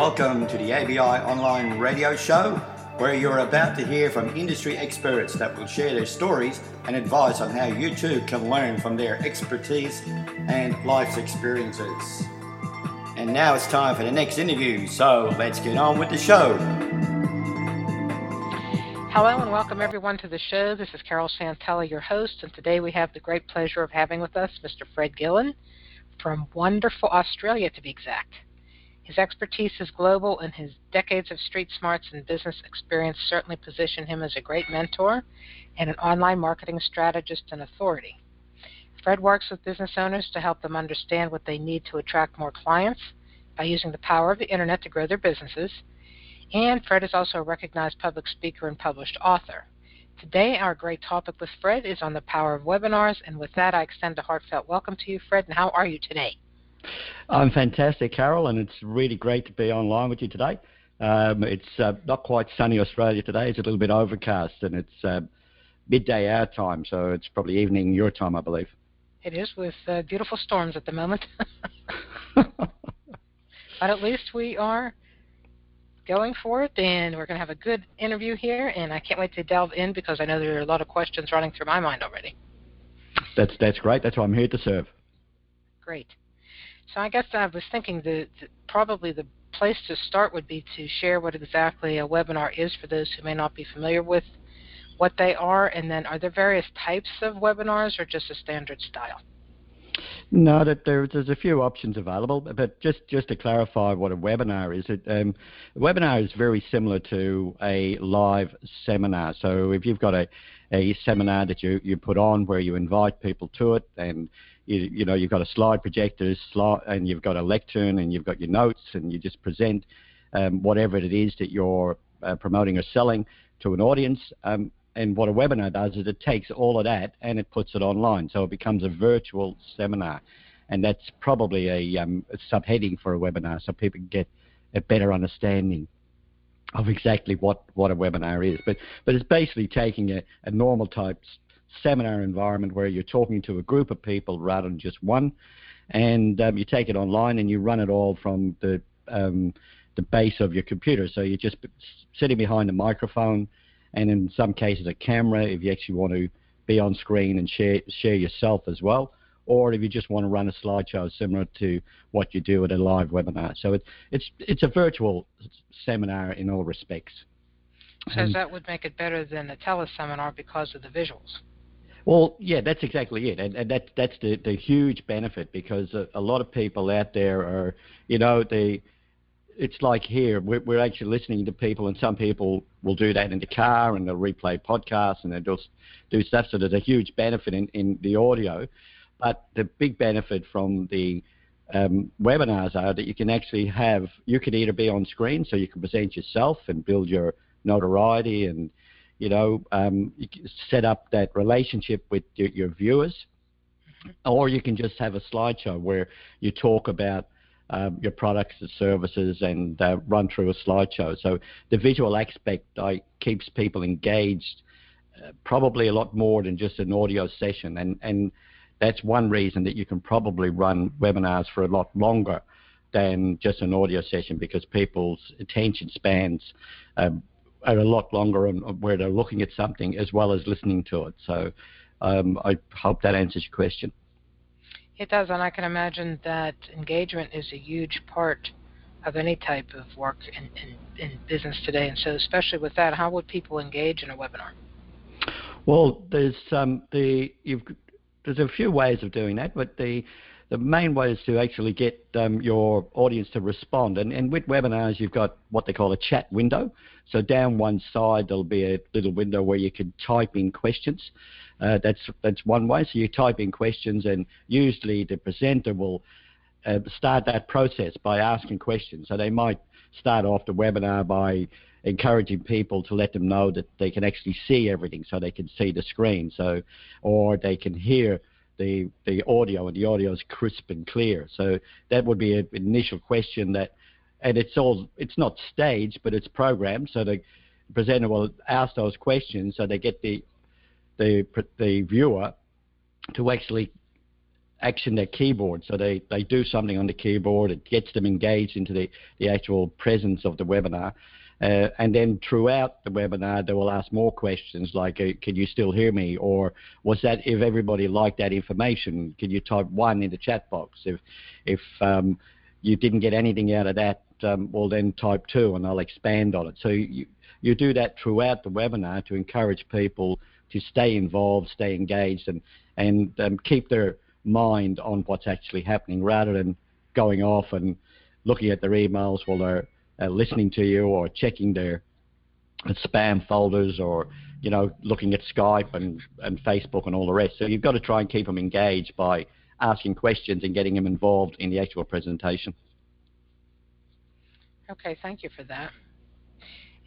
Welcome to the ABI Online Radio Show, where you're about to hear from industry experts that will share their stories and advice on how you too can learn from their expertise and life's experiences. And now it's time for the next interview, so let's get on with the show. Hello and welcome everyone to the show. This is Carol Santella, your host, and today we have the great pleasure of having with us Mr. Fred Gillen from wonderful Australia, to be exact. His expertise is global, and his decades of street smarts and business experience certainly position him as a great mentor and an online marketing strategist and authority. Fred works with business owners to help them understand what they need to attract more clients by using the power of the internet to grow their businesses. And Fred is also a recognized public speaker and published author. Today, our great topic with Fred is on the power of webinars, and with that, I extend a heartfelt welcome to you, Fred. And how are you today? I'm fantastic, Carol, and it's really great to be online with you today. Um, it's uh, not quite sunny Australia today. It's a little bit overcast, and it's uh, midday our time, so it's probably evening your time, I believe. It is with uh, beautiful storms at the moment. but at least we are going for it, and we're going to have a good interview here, and I can't wait to delve in because I know there are a lot of questions running through my mind already. That's that's great. That's why I'm here to serve. Great. So I guess I was thinking that probably the place to start would be to share what exactly a webinar is for those who may not be familiar with what they are, and then are there various types of webinars or just a standard style? No, that there, there's a few options available, but just, just to clarify what a webinar is, it, um, a webinar is very similar to a live seminar. So if you've got a, a seminar that you, you put on where you invite people to it and you, you know you've got a slide projector and you've got a lectern and you've got your notes and you just present um, whatever it is that you're uh, promoting or selling to an audience. Um, and what a webinar does is it takes all of that and it puts it online. So it becomes a virtual seminar. And that's probably a, um, a subheading for a webinar so people get a better understanding of exactly what, what a webinar is. But, but it's basically taking a, a normal type seminar environment where you're talking to a group of people rather than just one. And um, you take it online and you run it all from the, um, the base of your computer. So you're just sitting behind a microphone and in some cases a camera if you actually want to be on screen and share share yourself as well, or if you just want to run a slideshow similar to what you do at a live webinar. So it, it's it's a virtual seminar in all respects. So um, that would make it better than a teleseminar because of the visuals. Well, yeah, that's exactly it, and, and that that's the the huge benefit because a, a lot of people out there are, you know, they it's like here we're, we're, actually listening to people, and some people will do that in the car and they'll replay podcasts and they'll just do stuff. So there's a huge benefit in, in the audio, but the big benefit from the um, webinars are that you can actually have you can either be on screen, so you can present yourself and build your notoriety and you know um, you set up that relationship with your, your viewers, mm-hmm. or you can just have a slideshow where you talk about um, your products and services and uh, run through a slideshow. So the visual aspect I, keeps people engaged uh, probably a lot more than just an audio session. And, and that's one reason that you can probably run webinars for a lot longer than just an audio session because people's attention spans um, are a lot longer on, where they're looking at something as well as listening to it. So um, I hope that answers your question. It does, and I can imagine that engagement is a huge part of any type of work in, in, in business today. And so, especially with that, how would people engage in a webinar? Well, there's um, the there's a few ways of doing that, but the the main way is to actually get um, your audience to respond. And, and with webinars, you've got what they call a chat window. So down one side, there'll be a little window where you can type in questions. Uh, that's that's one way. So you type in questions, and usually the presenter will uh, start that process by asking questions. So they might start off the webinar by encouraging people to let them know that they can actually see everything, so they can see the screen, so or they can hear the the audio, and the audio is crisp and clear. So that would be an initial question that, and it's all it's not staged, but it's programmed. So the presenter will ask those questions, so they get the the, the viewer to actually action their keyboard. So they, they do something on the keyboard, it gets them engaged into the, the actual presence of the webinar. Uh, and then throughout the webinar, they will ask more questions like, uh, "Can you still hear me?" or "Was that if everybody liked that information? Can you type one in the chat box? If if um, you didn't get anything out of that, um, well then type two, and I'll expand on it." So you you do that throughout the webinar to encourage people to stay involved, stay engaged, and and um, keep their mind on what's actually happening rather than going off and looking at their emails while they're uh, listening to you or checking their spam folders or you know looking at Skype and, and Facebook and all the rest. So you've got to try and keep them engaged by asking questions and getting them involved in the actual presentation. Okay, thank you for that.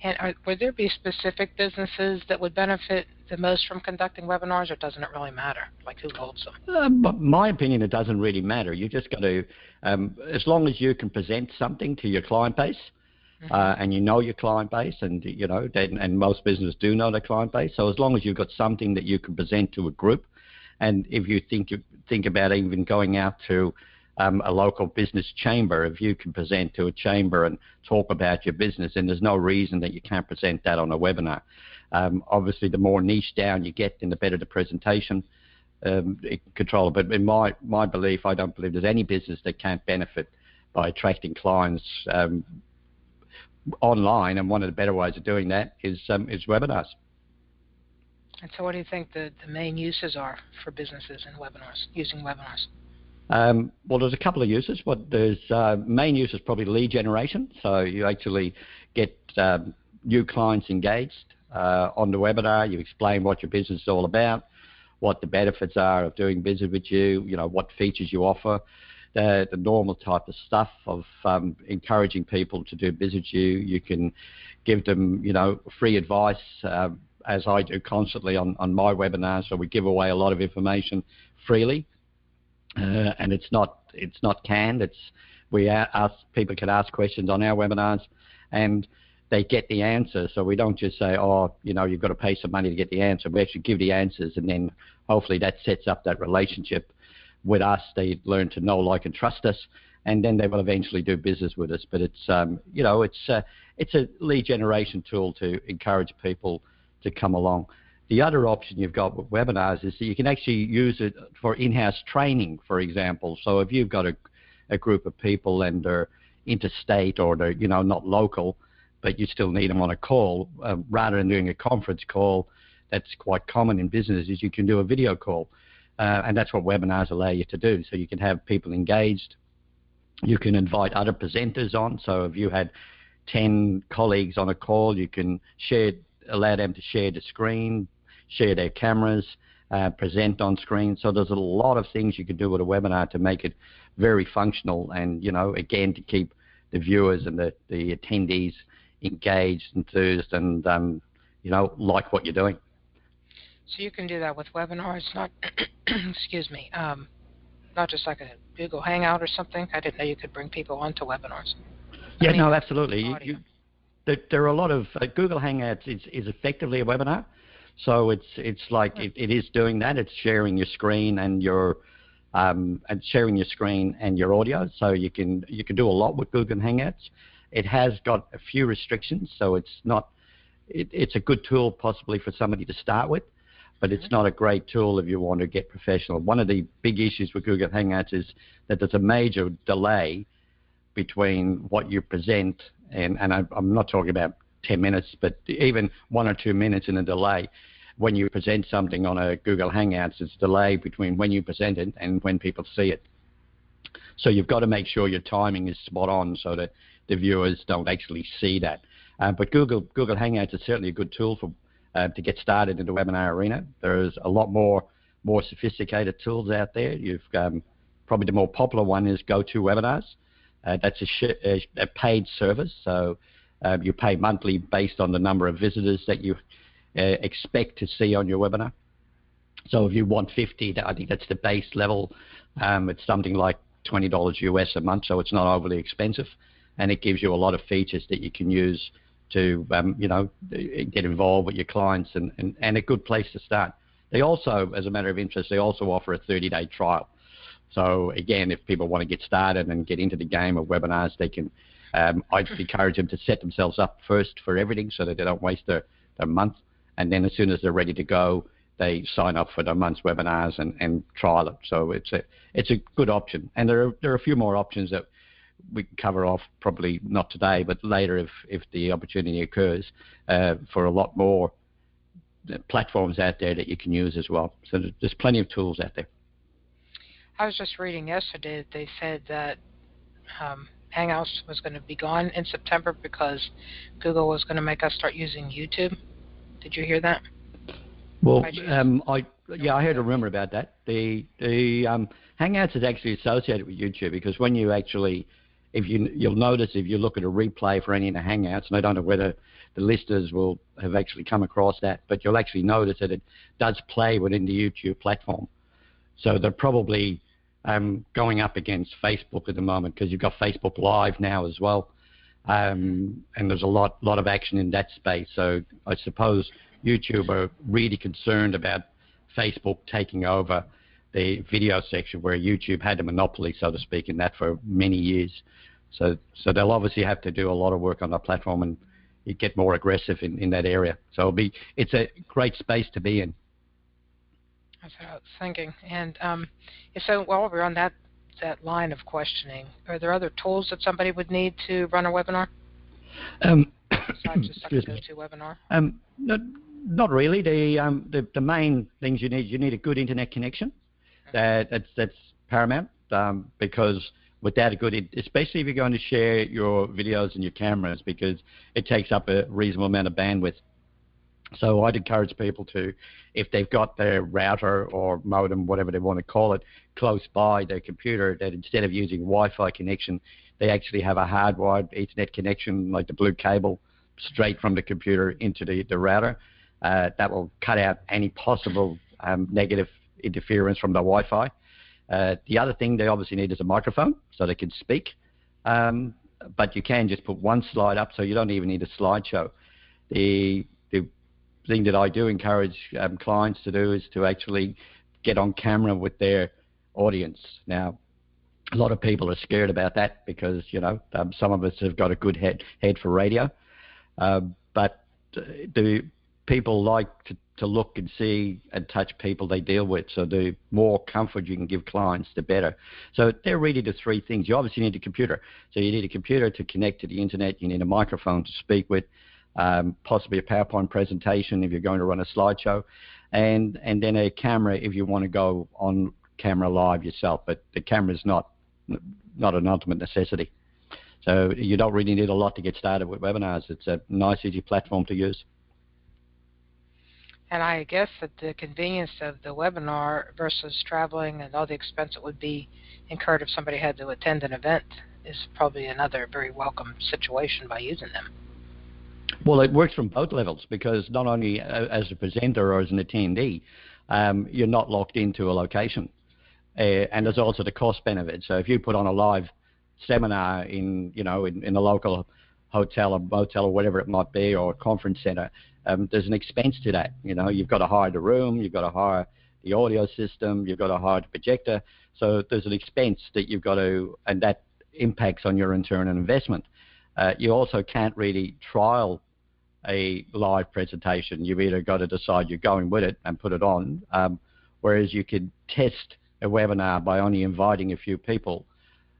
And are, would there be specific businesses that would benefit the most from conducting webinars, or doesn't it really matter, like who holds them? Uh, my opinion, it doesn't really matter. You just got to, um, as long as you can present something to your client base. Uh, and you know your client base, and you know, and most businesses do know their client base. So as long as you've got something that you can present to a group, and if you think think about even going out to um, a local business chamber, if you can present to a chamber and talk about your business, and there's no reason that you can't present that on a webinar. Um, obviously, the more niche down you get, then the better the presentation um, control. But in my my belief, I don't believe there's any business that can't benefit by attracting clients um, online, and one of the better ways of doing that is um, is webinars. And so, what do you think the, the main uses are for businesses in webinars using webinars? Um, well, there's a couple of uses. But there's uh, main use is probably lead generation. So you actually get um, new clients engaged uh, on the webinar. You explain what your business is all about, what the benefits are of doing business with you. You know what features you offer. The, the normal type of stuff of um, encouraging people to do with you. You can give them, you know, free advice, uh, as I do constantly on, on my webinars. So we give away a lot of information freely uh, and it's not it's not canned. It's we ask people can ask questions on our webinars, and they get the answer. So we don't just say, oh, you know, you've got to pay some money to get the answer. We actually give the answers, and then hopefully that sets up that relationship with us. They learn to know, like, and trust us, and then they will eventually do business with us. But it's um, you know, it's uh, it's a lead generation tool to encourage people to come along. The other option you've got with webinars is that you can actually use it for in-house training, for example. So if you've got a, a group of people and they're interstate or they're you know not local, but you still need them on a call, uh, rather than doing a conference call, that's quite common in businesses. You can do a video call, uh, and that's what webinars allow you to do. So you can have people engaged. You can invite other presenters on. So if you had 10 colleagues on a call, you can share, allow them to share the screen, share their cameras, uh, present on screen. So there's a lot of things you can do with a webinar to make it very functional and, you know, again, to keep the viewers and the, the attendees engaged, enthused, and, um, you know, like what you're doing. So you can do that with webinars, not, excuse me, um, not just like a Google Hangout or something. I didn't know you could bring people onto webinars. Yeah, I mean, no, absolutely. You, you, there, there, are a lot of uh, Google Hangouts is, is effectively a webinar. So it's it's like it, it is doing that. It's sharing your screen and your um, and sharing your screen and your audio. So you can you can do a lot with Google Hangouts. It has got a few restrictions, so it's not. It, it's a good tool possibly for somebody to start with, but it's not a great tool if you want to get professional. One of the big issues with Google Hangouts is that there's a major delay between what you present and, and I, I'm not talking about 10 minutes, but even one or two minutes in a delay. When you present something on a Google Hangouts, it's a delay between when you present it and when people see it. So you've got to make sure your timing is spot on so that the viewers don't actually see that. Uh, but Google Google Hangouts is certainly a good tool for uh, to get started in the webinar arena. There's a lot more more sophisticated tools out there. You've um, probably the more popular one is GoToWebinars. Uh, that's a, sh- a, paid service, so um, you pay monthly based on the number of visitors that you uh, expect to see on your webinar. So if you want 50, I think that's the base level. Um, it's something like $20 US a month, so it's not overly expensive, and it gives you a lot of features that you can use to, um, you know, get involved with your clients, and, and, and a good place to start. They also, as a matter of interest, they also offer a 30-day trial. So again, if people want to get started and get into the game of webinars, they can. Um, I'd encourage them to set themselves up first for everything so that they don't waste their, their month. And then as soon as they're ready to go, they sign up for the month's webinars and, and trial it. So it's a it's a good option. And there are there are a few more options that we can cover off probably not today, but later if if the opportunity occurs uh, for a lot more platforms out there that you can use as well. So there's plenty of tools out there. I was just reading yesterday that they said that um, Hangouts was going to be gone in September because Google was going to make us start using YouTube. Did you hear that? Well, um, I yeah, I heard a rumor about that. The the um, Hangouts is actually associated with YouTube because when you actually, if you you'll notice if you look at a replay for any of the Hangouts, and I don't know whether the listeners will have actually come across that, but you'll actually notice that it does play within the YouTube platform. So they're probably um, going up against Facebook at the moment because you've got Facebook Live now as well, um, and there's a lot lot of action in that space. So I suppose YouTube are really concerned about Facebook taking over the video section where YouTube had a monopoly, so to speak, in that for many years. So, so they'll obviously have to do a lot of work on the platform and get more aggressive in, in that area. So it'll be, it's a great space to be in. That's what I was thinking. And um, so while we're on that that line of questioning, are there other tools that somebody would need to run a webinar? Um, Besides just like a GoToWebinar? Um, not, not really. The, um, the the main things you need you need a good internet connection. That that's that's paramount um, because without a good, especially if you're going to share your videos and your cameras, because it takes up a reasonable amount of bandwidth. So I'd encourage people to, if they've got their router or modem, whatever they want to call it, close by their computer, that instead of using Wi-Fi connection, they actually have a hardwired Ethernet connection, like the blue cable, straight from the computer into the, the router. Uh, that will cut out any possible um, negative interference from the Wi-Fi. Uh, the other thing they obviously need is a microphone so they can speak. Um, but you can just put one slide up, so you don't even need a slideshow. The the thing that I do encourage um, clients to do is to actually get on camera with their audience. Now, a lot of people are scared about that because you know um, some of us have got a good head head for radio, uh, but the people like to, to look and see and touch people they deal with. So the more comfort you can give clients, the better. So they're really the three things. You obviously need a computer. So you need a computer to connect to the internet. You need a microphone to speak with, um, possibly a PowerPoint presentation if you're going to run a slideshow, and and then a camera if you want to go on camera live yourself. But the camera is not not an ultimate necessity. So you don't really need a lot to get started with webinars. It's a nice, easy platform to use. And I guess that the convenience of the webinar versus traveling and all the expense that would be incurred if somebody had to attend an event is probably another very welcome situation by using them. Well, it works from both levels because not only as a presenter or as an attendee, um, you're not locked into a location. Uh, and there's also the cost benefit. So if you put on a live seminar in, you know, in, in local hotel or motel or whatever it might be, or a conference center, um, there's an expense to that. You know, you've got to hire the room, you've got to hire the audio system, you've got to hire the projector. So there's an expense that you've got to, and that impacts on your return on investment. Uh, you also can't really trial a live presentation. You've either got to decide you're going with it and put it on, um, whereas you could test a webinar by only inviting a few people.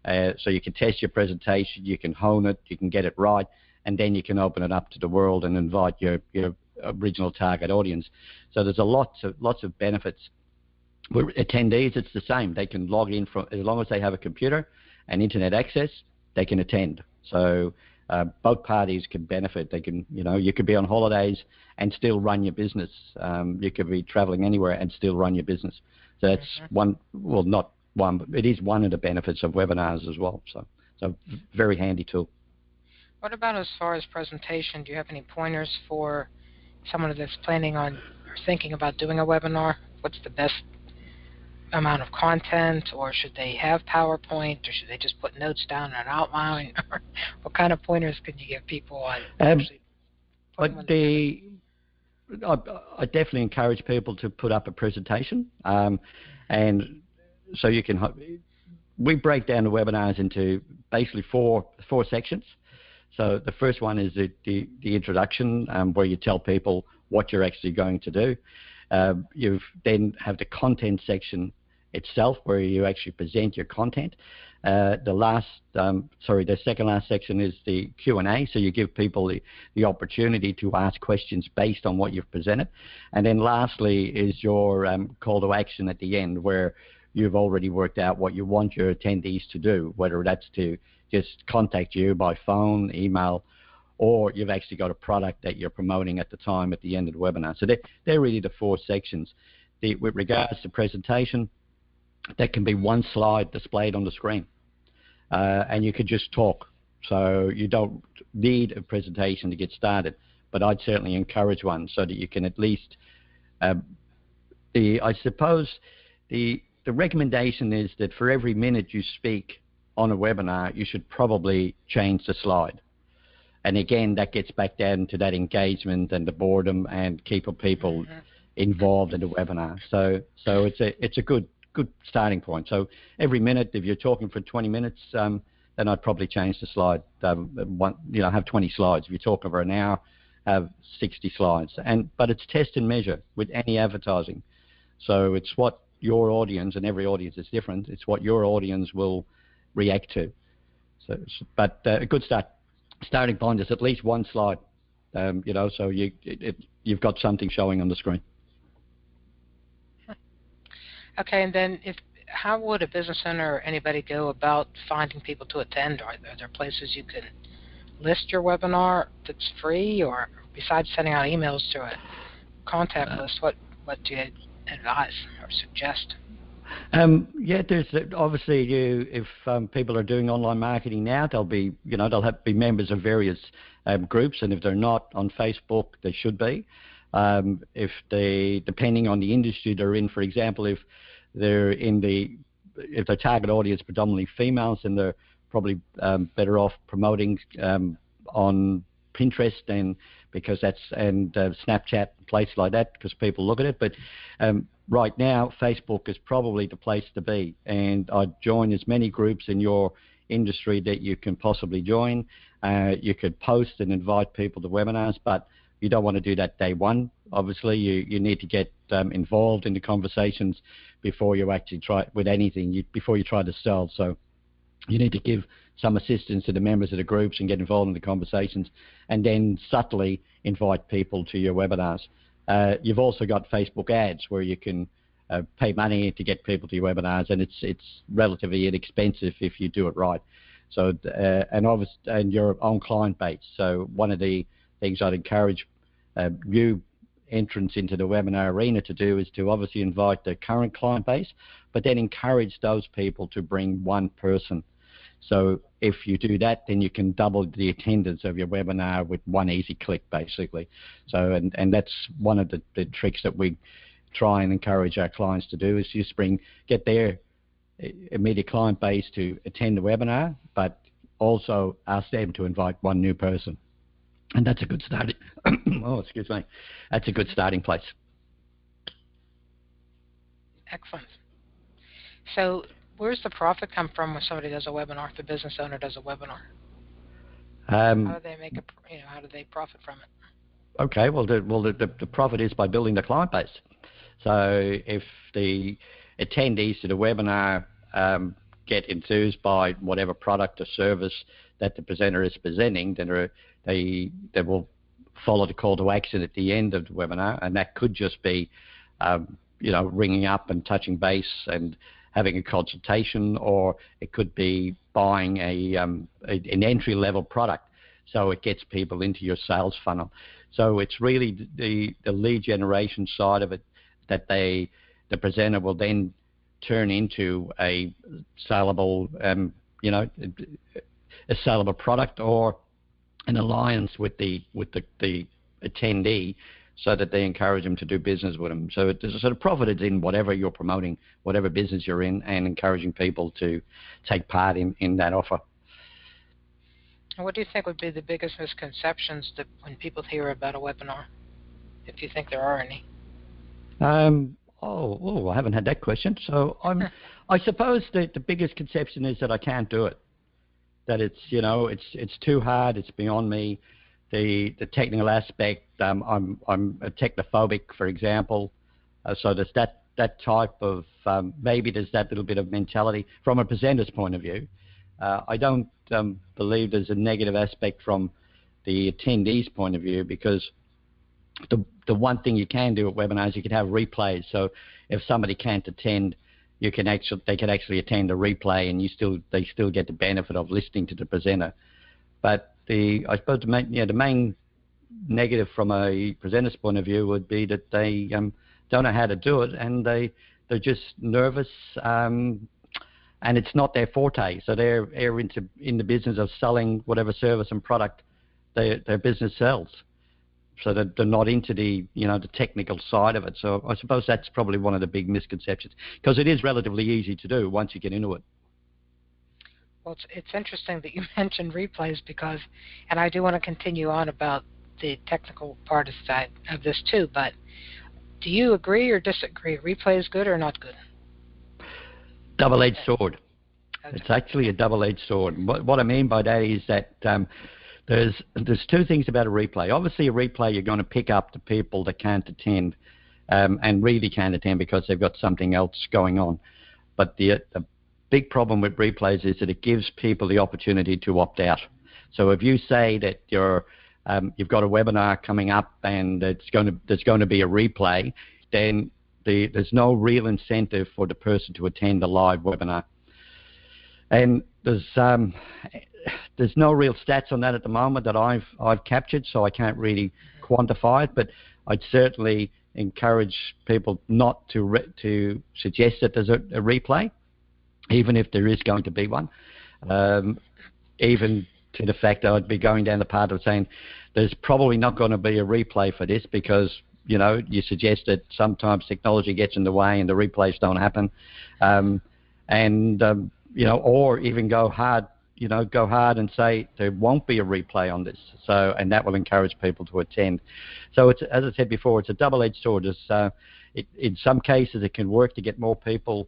Uh, so you can test your presentation, you can hone it, you can get it right, and then you can open it up to the world and invite your, your original target audience. So there's a lots of lots of benefits. With attendees, it's the same. They can log in from as long as they have a computer and internet access, they can attend. So uh, both parties can benefit. They can, you know, you could be on holidays and still run your business. Um, you could be traveling anywhere and still run your business. So that's mm-hmm. one. Well, not one, but it is one of the benefits of webinars as well. So, so very handy tool. What about as far as presentation? Do you have any pointers for someone that's planning on or thinking about doing a webinar? What's the best amount of content, or should they have PowerPoint, or should they just put notes down and an outline? what kind of pointers can you give people on? Um, but the I, I, definitely encourage people to put up a presentation, um, and so you can we break down the webinars into basically four four sections. So the first one is the, the, the introduction, um, where you tell people what you're actually going to do. Uh, you then have the content section itself, where you actually present your content. Uh, the last, um, sorry, the second last section is the Q&A. So you give people the, the opportunity to ask questions based on what you've presented. And then lastly is your um, call to action at the end, where you've already worked out what you want your attendees to do, whether that's to just contact you by phone, email, or you've actually got a product that you're promoting at the time at the end of the webinar. So they're, they're really the four sections. The, with regards to presentation, that can be one slide displayed on the screen. Uh, and you could just talk. So you don't need a presentation to get started, but I'd certainly encourage one so that you can at least, uh, the, I suppose the, the recommendation is that for every minute you speak on a webinar, you should probably change the slide. And again, that gets back down to that engagement and the boredom and keeping people mm-hmm. involved in the webinar. So, so it's a it's a good good starting point. So every minute, if you're talking for 20 minutes, um, then I'd probably change the slide. Um, one, you know, have 20 slides. If you're talking for an hour, have 60 slides. And but it's test and measure with any advertising. So it's what your audience, and every audience is different. It's what your audience will react to. So, but uh, a good start starting point is at least one slide. Um, you know, so you it, it, you've got something showing on the screen. Okay, and then if how would a business owner or anybody go about finding people to attend? Are there, are there places you can list your webinar that's free, or besides sending out emails to a contact uh, list, what what do you advise or suggest? Um, yeah, there's obviously you. If um, people are doing online marketing now, they'll be you know they'll have be members of various um, groups, and if they're not on Facebook, they should be. Um, if they, depending on the industry they're in, for example, if they're in the if their target audience predominantly females, then they're probably um, better off promoting um, on Pinterest and because that's and uh, Snapchat places like that because people look at it. But um, right now, Facebook is probably the place to be, and I'd join as many groups in your industry that you can possibly join. Uh, you could post and invite people to webinars, but you don't want to do that day one. Obviously, you, you need to get um, involved in the conversations before you actually try with anything. You, before you try to sell, so you need to give some assistance to the members of the groups and get involved in the conversations, and then subtly invite people to your webinars. Uh, you've also got Facebook ads where you can uh, pay money to get people to your webinars, and it's it's relatively inexpensive if you do it right. So uh, and obviously, and your own client base. So one of the things I'd encourage uh, new entrants into the webinar arena to do is to obviously invite the current client base, but then encourage those people to bring one person. So if you do that, then you can double the attendance of your webinar with one easy click, basically. So and, and that's one of the, the tricks that we try and encourage our clients to do is just bring get their eh, immediate client base to attend the webinar, but also ask them to invite one new person and that's a good starting. oh, excuse me. That's a good starting place. Excellent. So, where's the profit come from when somebody does a webinar? If the business owner does a webinar, um, how do they make a you know how do they profit from it? Okay, well, the, well, the, the profit is by building the client base. So, if the attendees to the webinar um, get enthused by whatever product or service that the presenter is presenting, then they they will follow the call to action at the end of the webinar, and that could just be, um, you know, ringing up and touching base and having a consultation, or it could be buying a, um, a an entry level product, so it gets people into your sales funnel. So it's really the the lead generation side of it that they the presenter will then turn into a saleable, um, you know, a saleable product or an alliance with the with the, the attendee so that they encourage them to do business with them. So there's a sort of profit in whatever you're promoting, whatever business you're in, and encouraging people to take part in, in that offer. What do you think would be the biggest misconceptions that when people hear about a webinar, if you think there are any? Um, Oh, oh, I haven't had that question. So I'm, I suppose that the biggest conception is that I can't do it. That it's, you know, it's it's too hard. It's beyond me. The the technical aspect. Um, I'm I'm a technophobic, for example. Uh, so there's that that type of um, maybe there's that little bit of mentality from a presenter's point of view. Uh, I don't um, believe there's a negative aspect from the attendees' point of view because the the one thing you can do at webinars you can have replays. So if somebody can't attend, you can actually they can actually attend a replay and you still they still get the benefit of listening to the presenter. But the I suppose the main yeah the main negative from a presenter's point of view would be that they um, don't know how to do it and they they're just nervous um, and it's not their forte. So they're, they're into in the business of selling whatever service and product they, their business sells. So they're, they're not into the you know the technical side of it. So I suppose that's probably one of the big misconceptions because it is relatively easy to do once you get into it. Well, it's, it's interesting that you mentioned replays because, and I do want to continue on about the technical part of, that, of this too. But do you agree or disagree? Replay is good or not good? double-edged sword. It's actually a double-edged sword. What, what I mean by that is that um, there's there's two things about a replay. Obviously, a replay you're going to pick up the people that can't attend um, and really can't attend because they've got something else going on. But the, the big problem with replays is that it gives people the opportunity to opt out. So if you say that you're um, you've got a webinar coming up and it's going to there's going to be a replay, then the, there's no real incentive for the person to attend the live webinar. And there's um, there's no real stats on that at the moment that I've I've captured, so I can't really quantify it. But I'd certainly encourage people not to re- to suggest that there's a, a, replay, even if there is going to be one. Um, even to the fact that I'd be going down the path of saying there's probably not going to be a replay for this because you know, you suggest that sometimes technology gets in the way and the replays don't happen, um, and um, you know, or even go hard, you know, go hard and say there won't be a replay on this. So, and that will encourage people to attend. So, it's as I said before, it's a double-edged sword. It's, uh, it, in some cases, it can work to get more people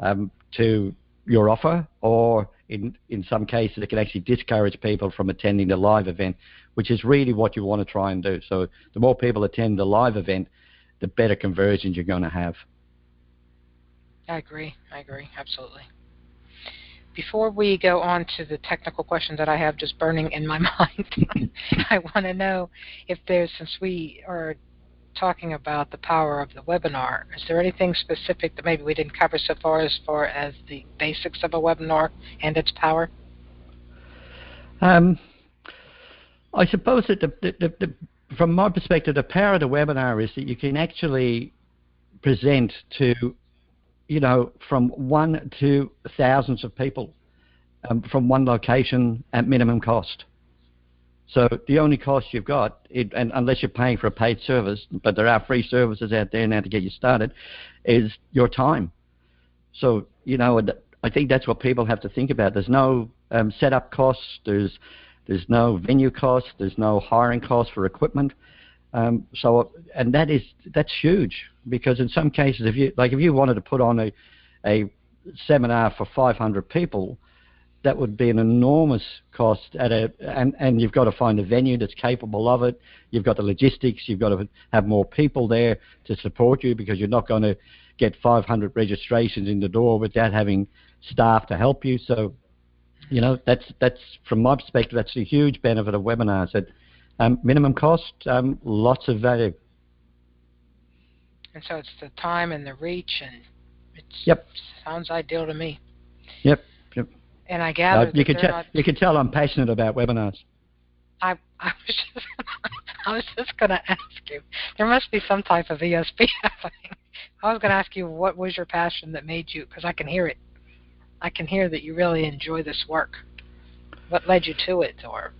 um, to your offer, or in, in some cases, it can actually discourage people from attending the live event, which is really what you want to try and do. So the more people attend the live event, the better conversions you're going to have. I agree. I agree. Absolutely. Before we go on to the technical questions that I have just burning in my mind, I want to know if there's, since we are talking about the power of the webinar. Is there anything specific that maybe we didn't cover so far as far as the basics of a webinar and its power? Um, I suppose that the, the, the, from my perspective, the power of the webinar is that you can actually present to, you know, from one to thousands of people um, from one location at minimum cost. So the only cost you've got, it, and unless you're paying for a paid service, but there are free services out there now to get you started, is your time. So you know, I think that's what people have to think about. There's no um, setup costs. There's there's no venue costs. There's no hiring costs for equipment. Um, so and that is that's huge because in some cases, if you like, if you wanted to put on a a seminar for 500 people, that would be an enormous cost at a and, and you've got to find a venue that's capable of it. You've got the logistics, you've got to have more people there to support you because you're not going to get 500 registrations in the door without having staff to help you. So, you know, that's that's from my perspective, that's a huge benefit of webinars. At um, minimum cost, um, lots of value. And so it's the time and the reach, and it yep. sounds ideal to me. Yep. Yep. And I gather uh, you can tell not... you can tell I'm passionate about webinars. I I was just I was just going to ask you. There must be some type of ESP happening. I was going to ask you what was your passion that made you because I can hear it. I can hear that you really enjoy this work. What led you to it, or?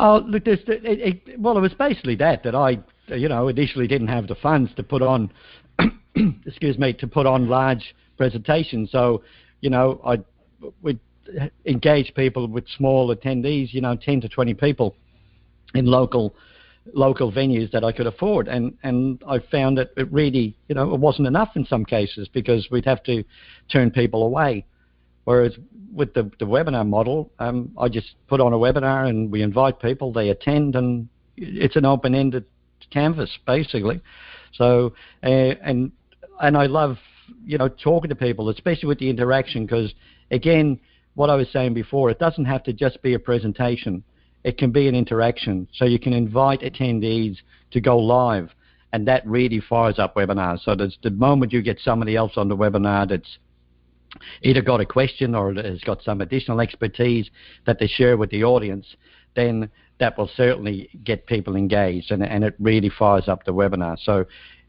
Oh, look, this, it, it, well, it was basically that that I, you know, initially didn't have the funds to put on, excuse me, to put on large presentations. So, you know, I would engage people with small attendees, you know, 10 to 20 people in local local venues that I could afford, and and I found that it really, you know, it wasn't enough in some cases because we'd have to turn people away. Whereas with the, the webinar model, um, I just put on a webinar and we invite people, they attend, and it's an open-ended canvas basically. So uh, and and I love you know talking to people, especially with the interaction, because again, what I was saying before, it doesn't have to just be a presentation. It can be an interaction. So you can invite attendees to go live, and that really fires up webinars. So the moment you get somebody else on the webinar that's either got a question or has got some additional expertise that they share with the audience, then that will certainly get people engaged and, and it really fires up the webinar. So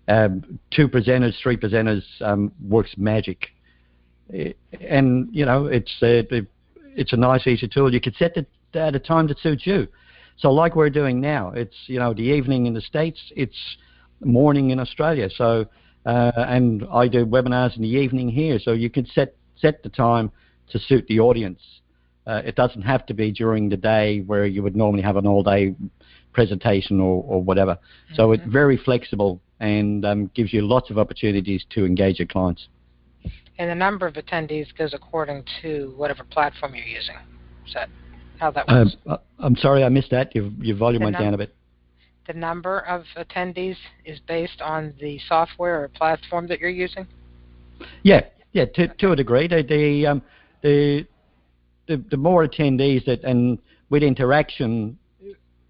um, two presenters, three presenters um, works magic. And, you know, it's a, it's a nice, easy tool. You could set it at a time that suits you. So like we're doing now, it's, you know, the evening in the States, it's morning in Australia. So, uh, and I do webinars in the evening here. So you can set, set the time to suit the audience. Uh, it doesn't have to be during the day where you would normally have an all-day presentation or, or whatever. Mm-hmm. So it's very flexible and um, gives you lots of opportunities to engage your clients. And the number of attendees goes according to whatever platform you're using. Is that how that works? Uh, I'm sorry, I missed that. Your, your volume the went down a bit. The number of attendees is based on the software or platform that you're using. Yeah, yeah, to, to a degree. The the, um, the the, the more attendees that and with interaction,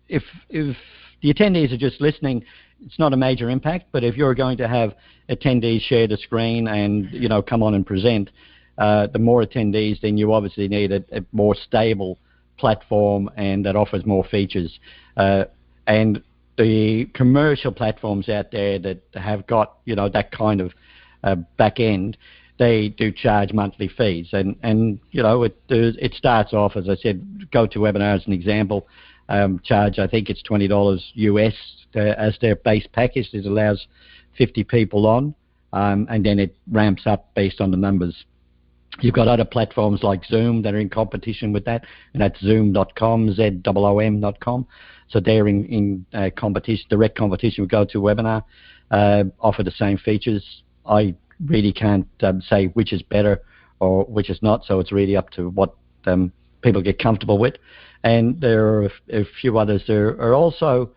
if if the attendees are just listening, it's not a major impact. But if you're going to have attendees share the screen and you know come on and present, uh, the more attendees, then you obviously need a, a, more stable platform and that offers more features. Uh, and the commercial platforms out there that have got you know that kind of uh, back end, they do charge monthly fees, and and you know it it starts off as I said, GoToWebinar as an example, um, charge I think it's twenty dollars US to, as their base package. It allows fifty people on, um, and then it ramps up based on the numbers. You've got other platforms like Zoom that are in competition with that, and that's Zoom.com, Z-O-O-M.com. So they're in, in uh, competition, direct competition with GoToWebinar, uh, offer the same features. I really can't um, say which is better or which is not. So it's really up to what um, people get comfortable with. And there are a, few others. There are also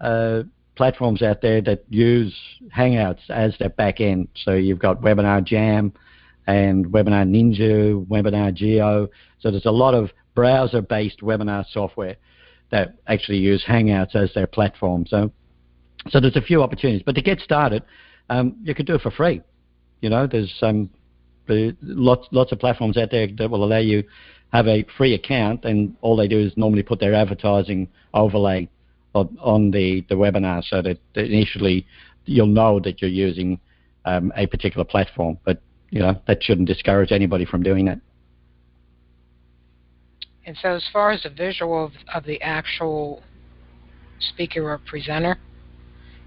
uh, platforms out there that use Hangouts as their back end. So you've got Webinar Jam and Webinar Ninja, Webinar Geo. So there's a lot of browser-based webinar software that actually use Hangouts as their platform. So, so there's a few opportunities. But to get started, um, you can do it for free. You know, there's um, lots lots of platforms out there that will allow you have a free account, and all they do is normally put their advertising overlay on, on the the webinar, so that initially you'll know that you're using um, a particular platform. But you know that shouldn't discourage anybody from doing that. And so, as far as the visual of, of the actual speaker or presenter,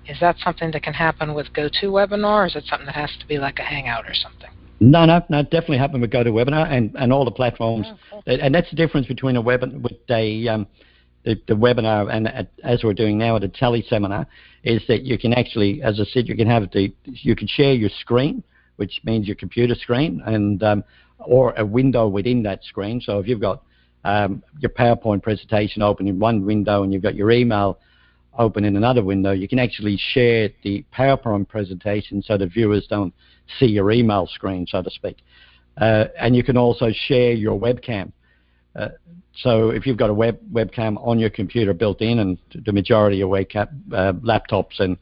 is that something that can happen with GoToWebinar, or is it something that has to be like a Hangout or something? No, no, no. Definitely happen with GoToWebinar and, and all the platforms, oh, cool. and that's the difference between a webinar with a um, the, the, webinar and at, as we're doing now at a tele seminar, is that you can actually, as I said, you can have the you can share your screen, which means your computer screen, and um, or a window within that screen. So if you've got um, your PowerPoint presentation open in one window and you've got your email open in another window, you can actually share the PowerPoint presentation so the viewers don't see your email screen, so to speak. Uh, and you can also share your webcam. Uh, so if you've got a web webcam on your computer built in, and the majority of webcam, uh, laptops and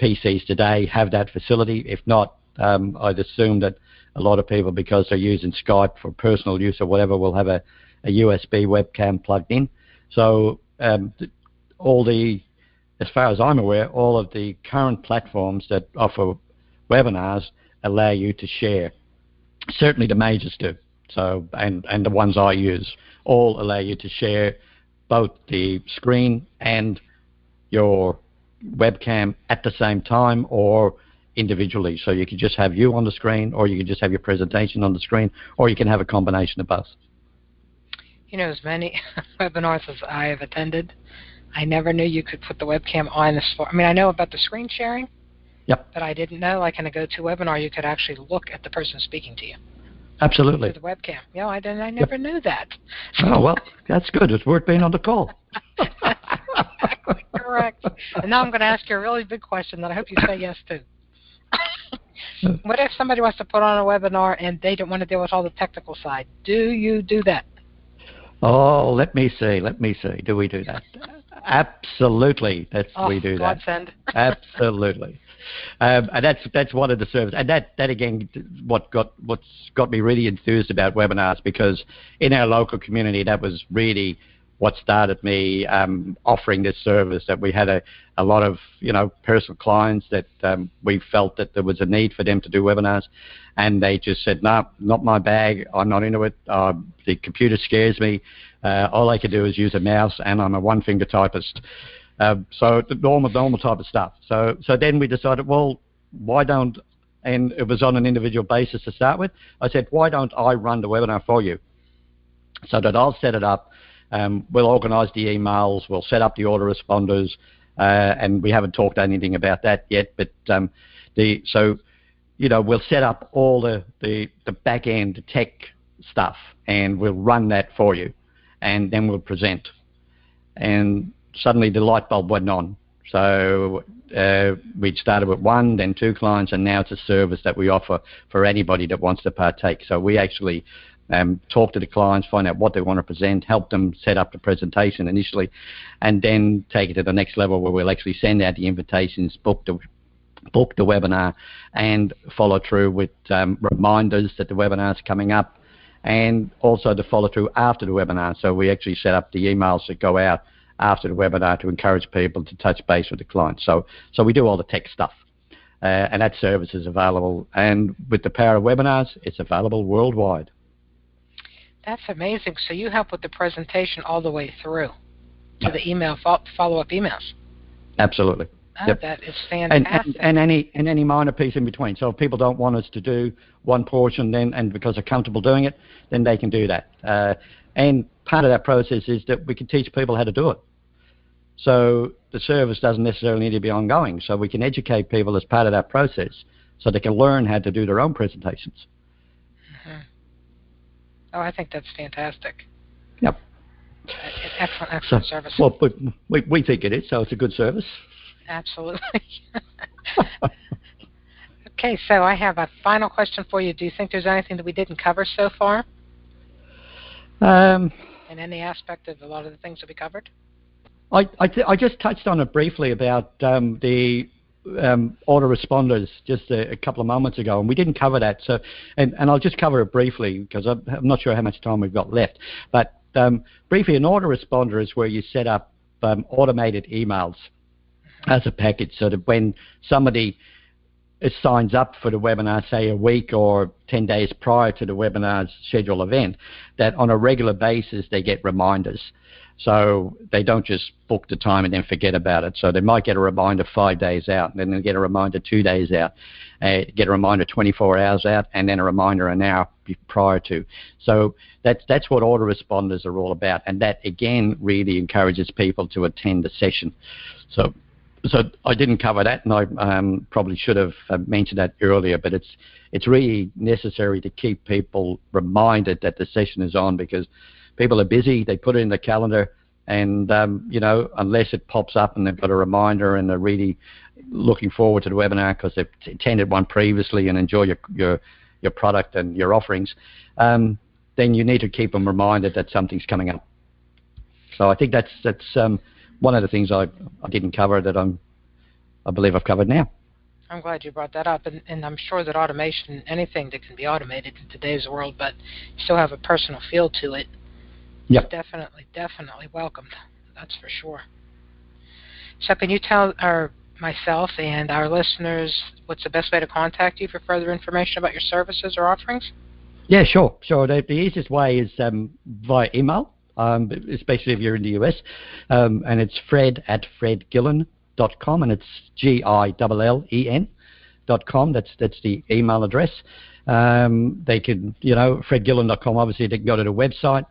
PCs today have that facility. If not, um, I'd assume that a lot of people, because they're using Skype for personal use or whatever, will have a, a USB webcam plugged in. So um, th- all the as far as I'm aware, all of the current platforms that offer webinars allow you to share. Certainly the majors do. So, and, and the ones I use all allow you to share both the screen and your webcam at the same time or individually. So you can just have you on the screen or you can just have your presentation on the screen or you can have a combination of both. You know, as many webinars as I have attended, I never knew you could put the webcam on this floor. I mean, I know about the screen sharing. Yep. But I didn't know, like in a GoToWebinar, you could actually look at the person speaking to you. Absolutely. Through the webcam. Yeah, I didn't. I never yep. knew that. Oh well, that's good. It's worth being on the call. exactly correct. And now I'm going to ask you a really big question that I hope you say yes to. what if somebody wants to put on a webinar and they don't want to deal with all the technical side? Do you do that? Oh, let me see. Let me see. Do we do that? Absolutely. That's oh, we do that. Absolutely. Um, and that's that's one of the services. And that that again, what got what's got me really enthused about webinars because in our local community, that was really what started me um, offering this service. That we had a, a lot of you know personal clients that um, we felt that there was a need for them to do webinars, and they just said, "No, not my bag. I'm not into it. Uh, the computer scares me. Uh, all I can do is use a mouse, and I'm a one-finger typist." Uh, so the normal normal type of stuff. So so then we decided, well, why don't and it was on an individual basis to start with. I said, why don't I run the webinar for you? So that I'll set it up um, we'll organise the emails. We'll set up the autoresponders, uh, and we haven't talked anything about that yet. But um, the so you know we'll set up all the the, the back end tech stuff, and we'll run that for you, and then we'll present. And suddenly the light bulb went on. So uh, we started with one, then two clients, and now it's a service that we offer for anybody that wants to partake. So we actually um, talk to the clients, find out what they want to present, help them set up the presentation initially, and then take it to the next level where we'll actually send out the invitations, book the book the webinar, and follow through with um, reminders that the webinar is coming up, and also the follow through after the webinar. So we actually set up the emails that go out after the webinar to encourage people to touch base with the client. So so we do all the tech stuff. Uh, and that service is available. And with the power of webinars, it's available worldwide. That's amazing. So you help with the presentation all the way through to the email follow-up emails. Absolutely. Oh, yep. That is fantastic. And, and, and, any and any minor piece in between. So if people don't want us to do one portion, then and because they're comfortable doing it, then they can do that. Uh, and part of that process is that we can teach people how to do it. So the service doesn't necessarily need to be ongoing. So we can educate people as part of that process, so they can learn how to do their own presentations. Oh, I think that's fantastic. Yep. Excellent, excellent so, service. Well, we, we think it is, so it's a good service. Absolutely. okay, so I have a final question for you. Do you think there's anything that we didn't cover so far? Um, in any aspect of a lot of the things that we covered? I I, th- I just touched on it briefly about um, the um, autoresponders just a, a, couple of moments ago, and we didn't cover that. So, and, and I'll just cover it briefly because I'm, I'm not sure how much time we've got left. But um, briefly, an autoresponder is where you set up um, automated emails as a package, so that when somebody signs up for the webinar, say a week or 10 days prior to the webinar's scheduled event, that on a regular basis they get reminders. So they don't just book the time and then forget about it. So they might get a reminder five days out, and then they get a reminder two days out, uh, get a reminder 24 hours out, and then a reminder an hour prior to. So that's that's what autoresponders are all about, and that again really encourages people to attend the session. So. So I didn't cover that, and I um, probably should have uh, mentioned that earlier. But it's it's really necessary to keep people reminded that the session is on because people are busy. They put it in the calendar, and um, you know, unless it pops up and they've got a reminder and they're really looking forward to the webinar because they've attended one previously and enjoy your your your product and your offerings, um, then you need to keep them reminded that something's coming up. So I think that's that's um, one of the things I, I didn't cover that I'm I believe I've covered now. I'm glad you brought that up, and, and I'm sure that automation, anything that can be automated in today's world, but still have a personal feel to it, Yep. Definitely, definitely welcomed. That's for sure. So can you tell our myself and our listeners what's the best way to contact you for further information about your services or offerings? Yeah, sure, sure. The, the easiest way is um, via email, um, especially if you're in the US, um, and it's fred at fredgillen.com, and it's G-I-L-L-E-N dot com. That's that's the email address. Um, they can, you know, fredgillen.com. Obviously, they can go to the website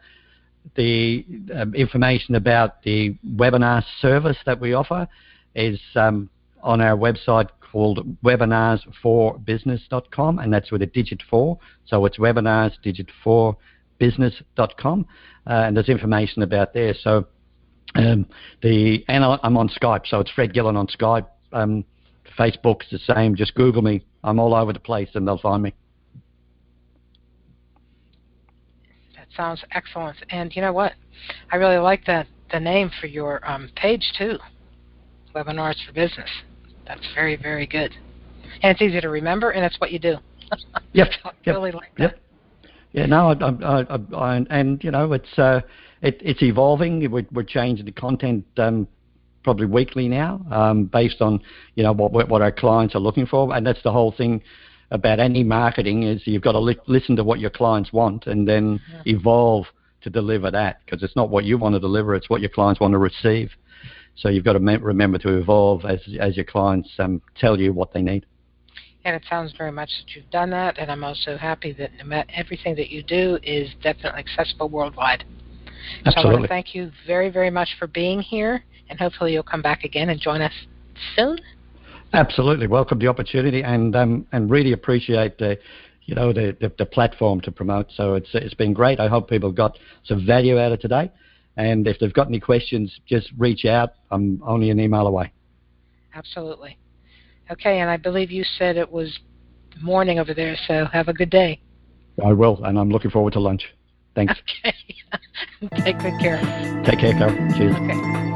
the um, information about the webinar service that we offer is um, on our website called webinarsforbusiness.com, and that's with a digit four. So it's webinars digit four business.com, uh, and there's information about there. So um, the and I'm on Skype, so it's Fred Gillen on Skype. Um, Facebook's the same. Just Google me. I'm all over the place, and they'll find me. That sounds excellent. And you know what? I really like that the name for your um, page too. Webinars for Business. That's very very good, and it's easy to remember, and it's what you do. Yep. I yep. really like that. Yep. Yeah, no, I, I, I, I, and you know, it's uh, it, it's evolving. We're, we're changing the content um, probably weekly now, um, based on you know what what our clients are looking for, and that's the whole thing about any marketing is you've got to li- listen to what your clients want and then yeah. evolve to deliver that because it's not what you want to deliver; it's what your clients want to receive. So you've got to me- remember to evolve as as your clients um, tell you what they need and it sounds very much that you've done that. And I'm also happy that everything that you do is definitely accessible worldwide. Absolutely. So I want to thank you very, very much for being here, and hopefully you'll come back again and join us soon. Absolutely, welcome the opportunity, and um, and really appreciate the, you know, the, the, the platform to promote. So it's it's been great. I hope people got some value out of today, and if they've got any questions, just reach out. I'm only an email away. Absolutely. Okay, and I believe you said it was morning over there, so have a good day. I will, and I'm looking forward to lunch. Thanks. Okay. Take good care. Take care, Carol. Cheers. Okay.